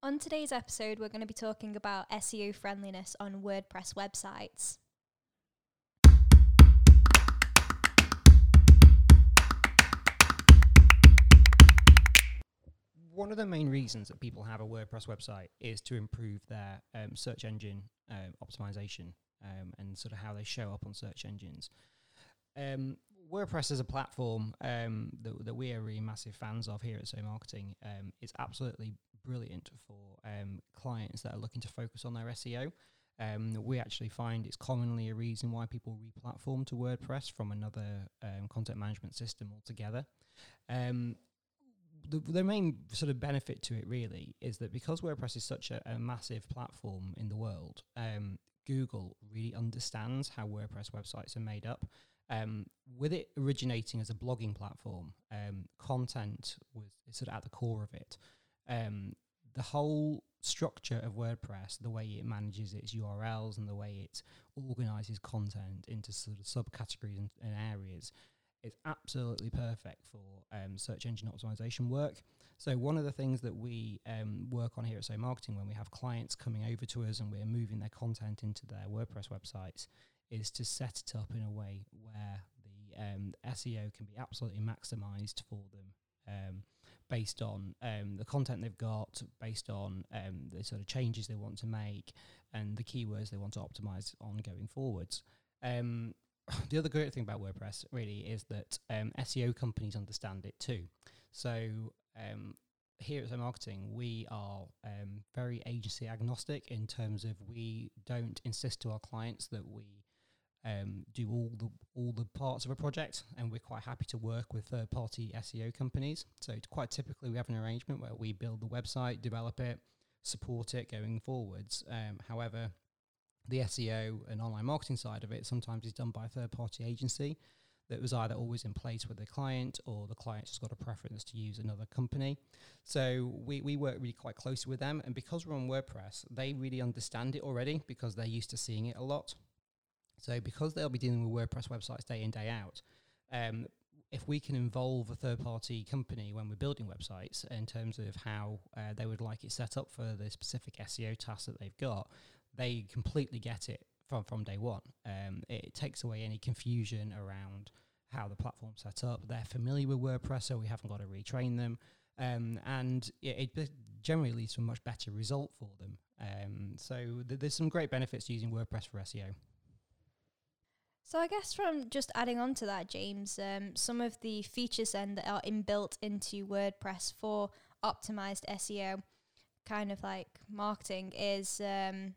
On today's episode, we're going to be talking about SEO friendliness on WordPress websites. One of the main reasons that people have a WordPress website is to improve their um, search engine um, optimization um, and sort of how they show up on search engines. Um, WordPress is a platform um, that, that we are really massive fans of here at So Marketing um, is absolutely brilliant for um, clients that are looking to focus on their SEO. Um, we actually find it's commonly a reason why people replatform to WordPress from another um, content management system altogether. Um, the, the main sort of benefit to it really is that because WordPress is such a, a massive platform in the world, um, Google really understands how WordPress websites are made up. Um, with it originating as a blogging platform, um, content was sort of at the core of it. Um, the whole structure of WordPress, the way it manages its URLs and the way it organizes content into sort of subcategories and, and areas, is absolutely perfect for um, search engine optimization work. So one of the things that we um, work on here at So Marketing when we have clients coming over to us and we're moving their content into their WordPress websites is to set it up in a way where the um, SEO can be absolutely maximized for them um, based on um, the content they've got, based on um, the sort of changes they want to make, and the keywords they want to optimize on going forwards. Um, the other great thing about WordPress really is that um, SEO companies understand it too. So um, here at So Marketing, we are um, very agency agnostic in terms of we don't insist to our clients that we um, do all the all the parts of a project, and we're quite happy to work with third party SEO companies. So quite typically, we have an arrangement where we build the website, develop it, support it going forwards. Um, however, the SEO and online marketing side of it sometimes is done by a third party agency that was either always in place with the client or the client's just got a preference to use another company. So we, we work really quite closely with them. And because we're on WordPress, they really understand it already because they're used to seeing it a lot. So because they'll be dealing with WordPress websites day in, day out, um, if we can involve a third party company when we're building websites in terms of how uh, they would like it set up for the specific SEO tasks that they've got, they completely get it from, from day one. Um, it, takes away any confusion around how the platform's set up. They're familiar with WordPress, so we haven't got to retrain them. Um, and it, it, generally leads to a much better result for them. Um, so th- there's some great benefits to using WordPress for SEO. So I guess from just adding on to that, James, um, some of the features then that are inbuilt into WordPress for optimized SEO, kind of like marketing, is um,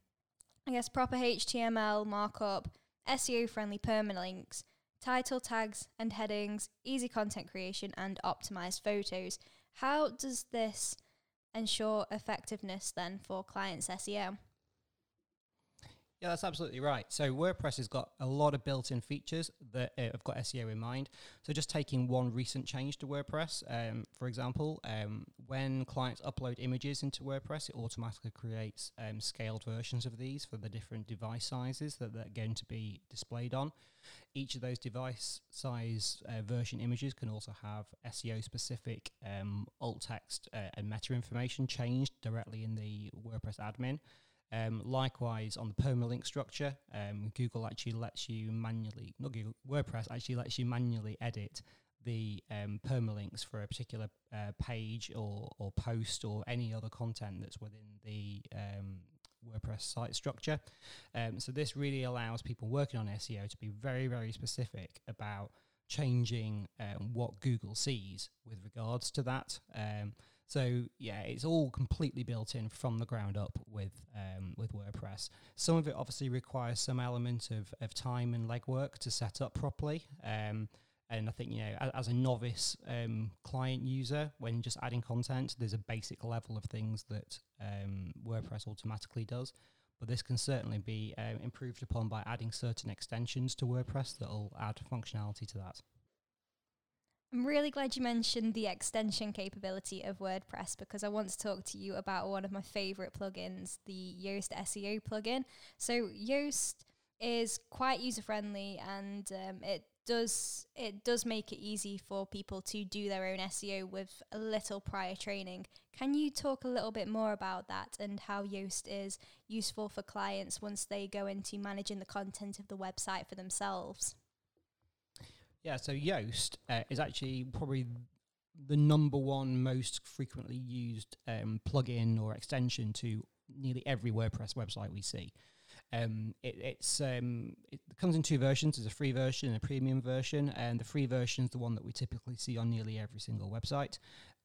I guess proper HTML markup, SEO friendly permalinks, title tags and headings, easy content creation, and optimized photos. How does this ensure effectiveness then for clients' SEO? Yeah, that's absolutely right. So WordPress has got a lot of built-in features that uh, have got SEO in mind. So just taking one recent change to WordPress, um, for example, um, when clients upload images into WordPress, it automatically creates um, scaled versions of these for the different device sizes that they're going to be displayed on. Each of those device size uh, version images can also have SEO-specific um, alt text uh, and meta information changed directly in the WordPress admin. Um, likewise, on the permalink structure, um, Google actually lets you manually, not Google, WordPress actually lets you manually edit the um, permalinks for a particular uh, page or, or post or any other content that's within the um, WordPress site structure. Um, so this really allows people working on SEO to be very, very specific about changing um, what Google sees with regards to that. So yeah, it's all completely built in from the ground up with um, with WordPress. Some of it obviously requires some element of, of time and legwork to set up properly. Um, and I think you know, as, as a novice um, client user, when just adding content, there's a basic level of things that um, WordPress automatically does. But this can certainly be um, improved upon by adding certain extensions to WordPress that will add functionality to that. I'm really glad you mentioned the extension capability of WordPress because I want to talk to you about one of my favorite plugins, the Yoast SEO plugin. So, Yoast is quite user friendly and um, it does it does make it easy for people to do their own SEO with a little prior training. Can you talk a little bit more about that and how Yoast is useful for clients once they go into managing the content of the website for themselves? Yeah, so Yoast uh, is actually probably the number one most frequently used um, plugin or extension to nearly every WordPress website we see. Um, it, it's um, it comes in two versions. There's a free version and a premium version, and the free version is the one that we typically see on nearly every single website.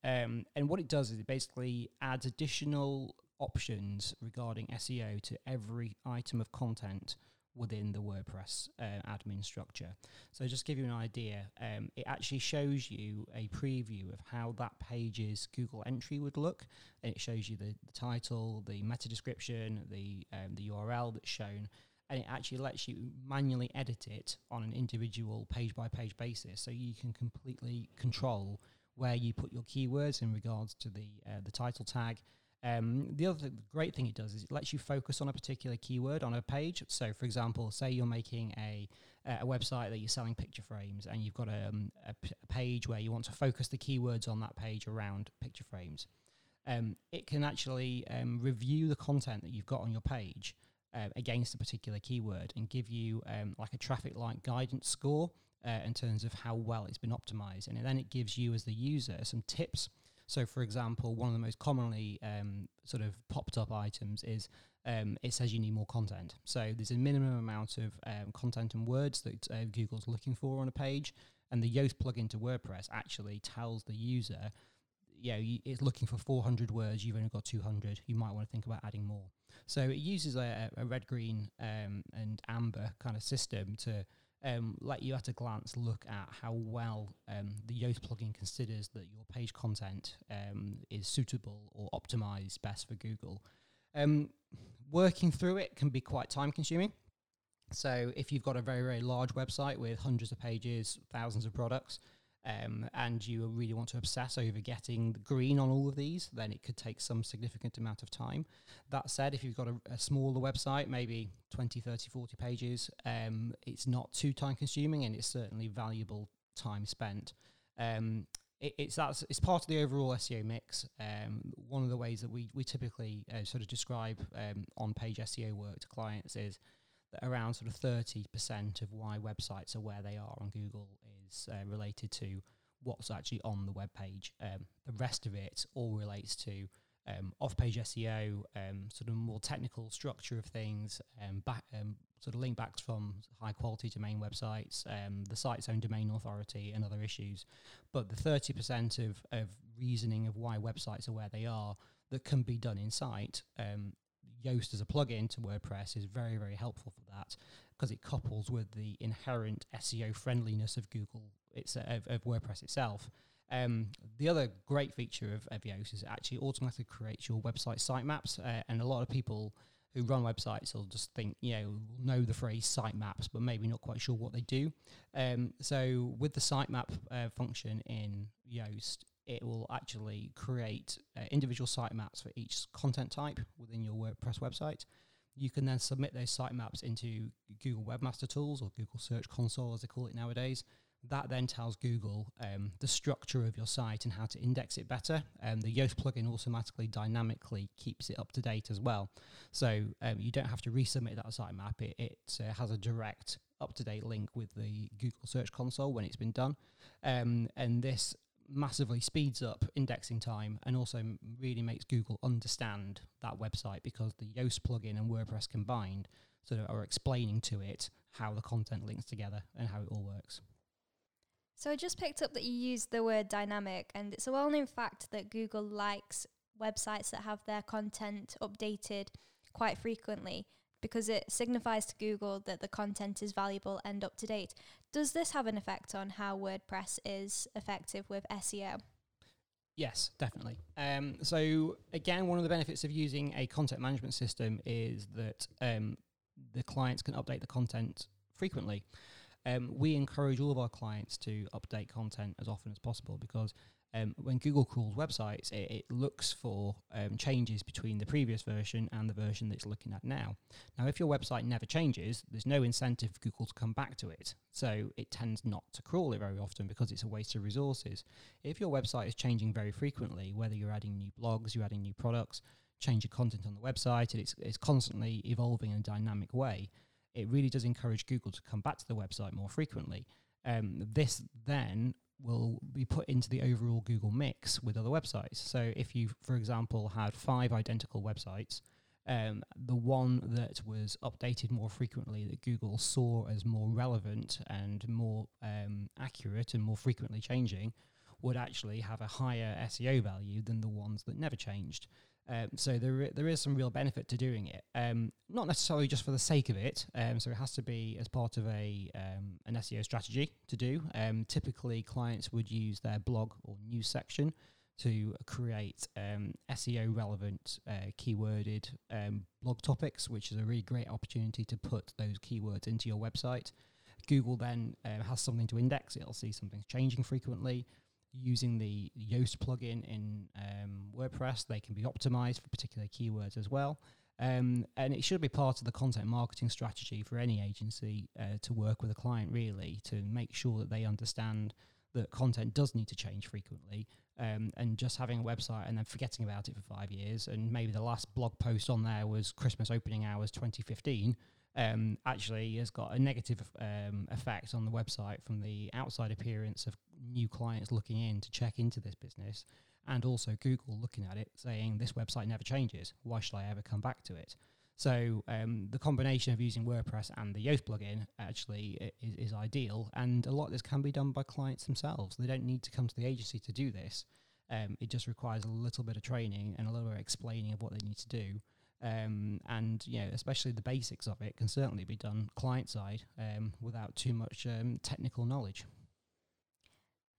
Um, and what it does is it basically adds additional options regarding SEO to every item of content within the WordPress uh, admin structure. So just give you an idea, um, it actually shows you a preview of how that page's Google entry would look, and it shows you the, the title, the meta description, the um, the URL that's shown, and it actually lets you manually edit it on an individual page by page basis, so you can completely control where you put your keywords in regards to the uh, the title tag um, the other th- the great thing it does is it lets you focus on a particular keyword on a page. So, for example, say you're making a a website that you're selling picture frames, and you've got a, um, a, p- a page where you want to focus the keywords on that page around picture frames. Um, it can actually um, review the content that you've got on your page uh, against a particular keyword and give you um, like a traffic light guidance score uh, in terms of how well it's been optimized. And then it gives you, as the user, some tips so, for example, one of the most commonly um, sort of popped up items is um, it says you need more content. So, there's a minimum amount of um, content and words that uh, Google's looking for on a page, and the Yoast plugin to WordPress actually tells the user, you, it's looking for 400 words, you've only got 200, you might want to think about adding more. So, it uses a, a red, green, um, and amber kind of system to um, let you at a glance look at how well um, the Yoast plugin considers that your page content um, is suitable or optimized best for Google. Um, working through it can be quite time consuming. So if you've got a very, very large website with hundreds of pages, thousands of products, um, and you really want to obsess over getting the green on all of these, then it could take some significant amount of time. That said, if you've got a, a smaller website, maybe 20, 30, 40 pages, um, it's not too time consuming and it's certainly valuable time spent. Um, it, it's that's it's part of the overall SEO mix. Um, one of the ways that we we typically uh, sort of describe um, on page SEO work to clients is around sort of thirty percent of why websites are where they are on Google is uh, related to what's actually on the web page. Um, the rest of it all relates to um, off-page SEO, um, sort of more technical structure of things, um, back, um, sort of link backs from high-quality domain websites, um, the site's own domain authority, and other issues. But the 30% of, of reasoning of why websites are where they are that can be done in site, Yoast as a plugin to WordPress is very, very helpful for that because it couples with the inherent SEO friendliness of Google, it's, of, of WordPress itself. Um, the other great feature of, of Yoast is it actually automatically creates your website sitemaps, uh, and a lot of people who run websites will just think, you know, know the phrase sitemaps, but maybe not quite sure what they do. Um, so with the sitemap uh, function in Yoast, it will actually create uh, individual sitemaps for each content type within your WordPress website. You can then submit those sitemaps into Google Webmaster Tools or Google Search Console, as they call it nowadays. That then tells Google um, the structure of your site and how to index it better. Um, the Yoast plugin automatically, dynamically keeps it up to date as well. So um, you don't have to resubmit that sitemap. It, it uh, has a direct up to date link with the Google Search Console when it's been done. Um, and this massively speeds up indexing time and also really makes Google understand that website because the Yoast plugin and WordPress combined sort of are explaining to it how the content links together and how it all works. So I just picked up that you used the word dynamic, and it's a well known fact that Google likes websites that have their content updated quite frequently because it signifies to Google that the content is valuable and up to date. Does this have an effect on how WordPress is effective with SEO? Yes, definitely. Um, so again, one of the benefits of using a content management system is that um, the clients can update the content frequently. Um, we encourage all of our clients to update content as often as possible because um, when Google crawls websites, it, it looks for um, changes between the previous version and the version that it's looking at now. Now, if your website never changes, there's no incentive for Google to come back to it. So it tends not to crawl it very often because it's a waste of resources. If your website is changing very frequently, whether you're adding new blogs, you're adding new products, change your content on the website, and it's, it's constantly evolving in a dynamic way, it really does encourage Google to come back to the website more frequently. Um, this then will be put into the overall Google mix with other websites. So if you, for example, had five identical websites, um, the one that was updated more frequently that Google saw as more relevant and more um, accurate and more frequently changing would actually have a higher SEO value than the ones that never changed. Um, so there, there is some real benefit to doing it. Um, not necessarily just for the sake of it. Um, so it has to be as part of a um, an SEO strategy to do. Um, typically, clients would use their blog or news section to create um, SEO relevant, uh, keyworded blog topics, which is a really great opportunity to put those keywords into your website. Google then has something to index. It'll see something's changing frequently using the Yoast plugin in um, WordPress, they can be optimized for particular keywords as well. Um, and it should be part of the content marketing strategy for any agency uh, to work with a client, really, to make sure that they understand that content does need to change frequently. Um, and just having a website and then forgetting about it for five years, and maybe the last blog post on there was Christmas opening hours 2015 um, actually has got a negative um, effect on the website from the outside appearance of new clients looking in to check into this business and also Google looking at it saying this website never changes. Why should I ever come back to it? So um, the combination of using WordPress and the Yoast plugin actually is, is, ideal, and a lot of this can be done by clients themselves. They don't need to come to the agency to do this. Um, it just requires a little bit of training and a little bit of explaining of what they need to do, um, and you know, especially the basics of it can certainly be done client side um, without too much um, technical knowledge.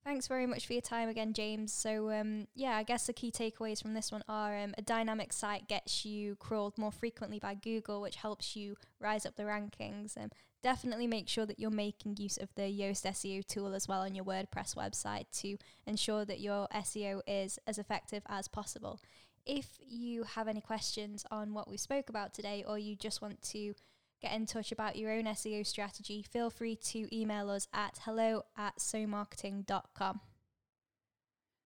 Thanks very much for your time again, James. So, um, yeah, I guess the key takeaways from this one are um, a dynamic site gets you crawled more frequently by Google, which helps you rise up the rankings. Um, definitely make sure that you're making use of the Yoast SEO tool as well on your WordPress website to ensure that your SEO is as effective as possible. If you have any questions on what we spoke about today, or you just want to get in touch about your own SEO strategy, feel free to email us at hello at somarketing.com.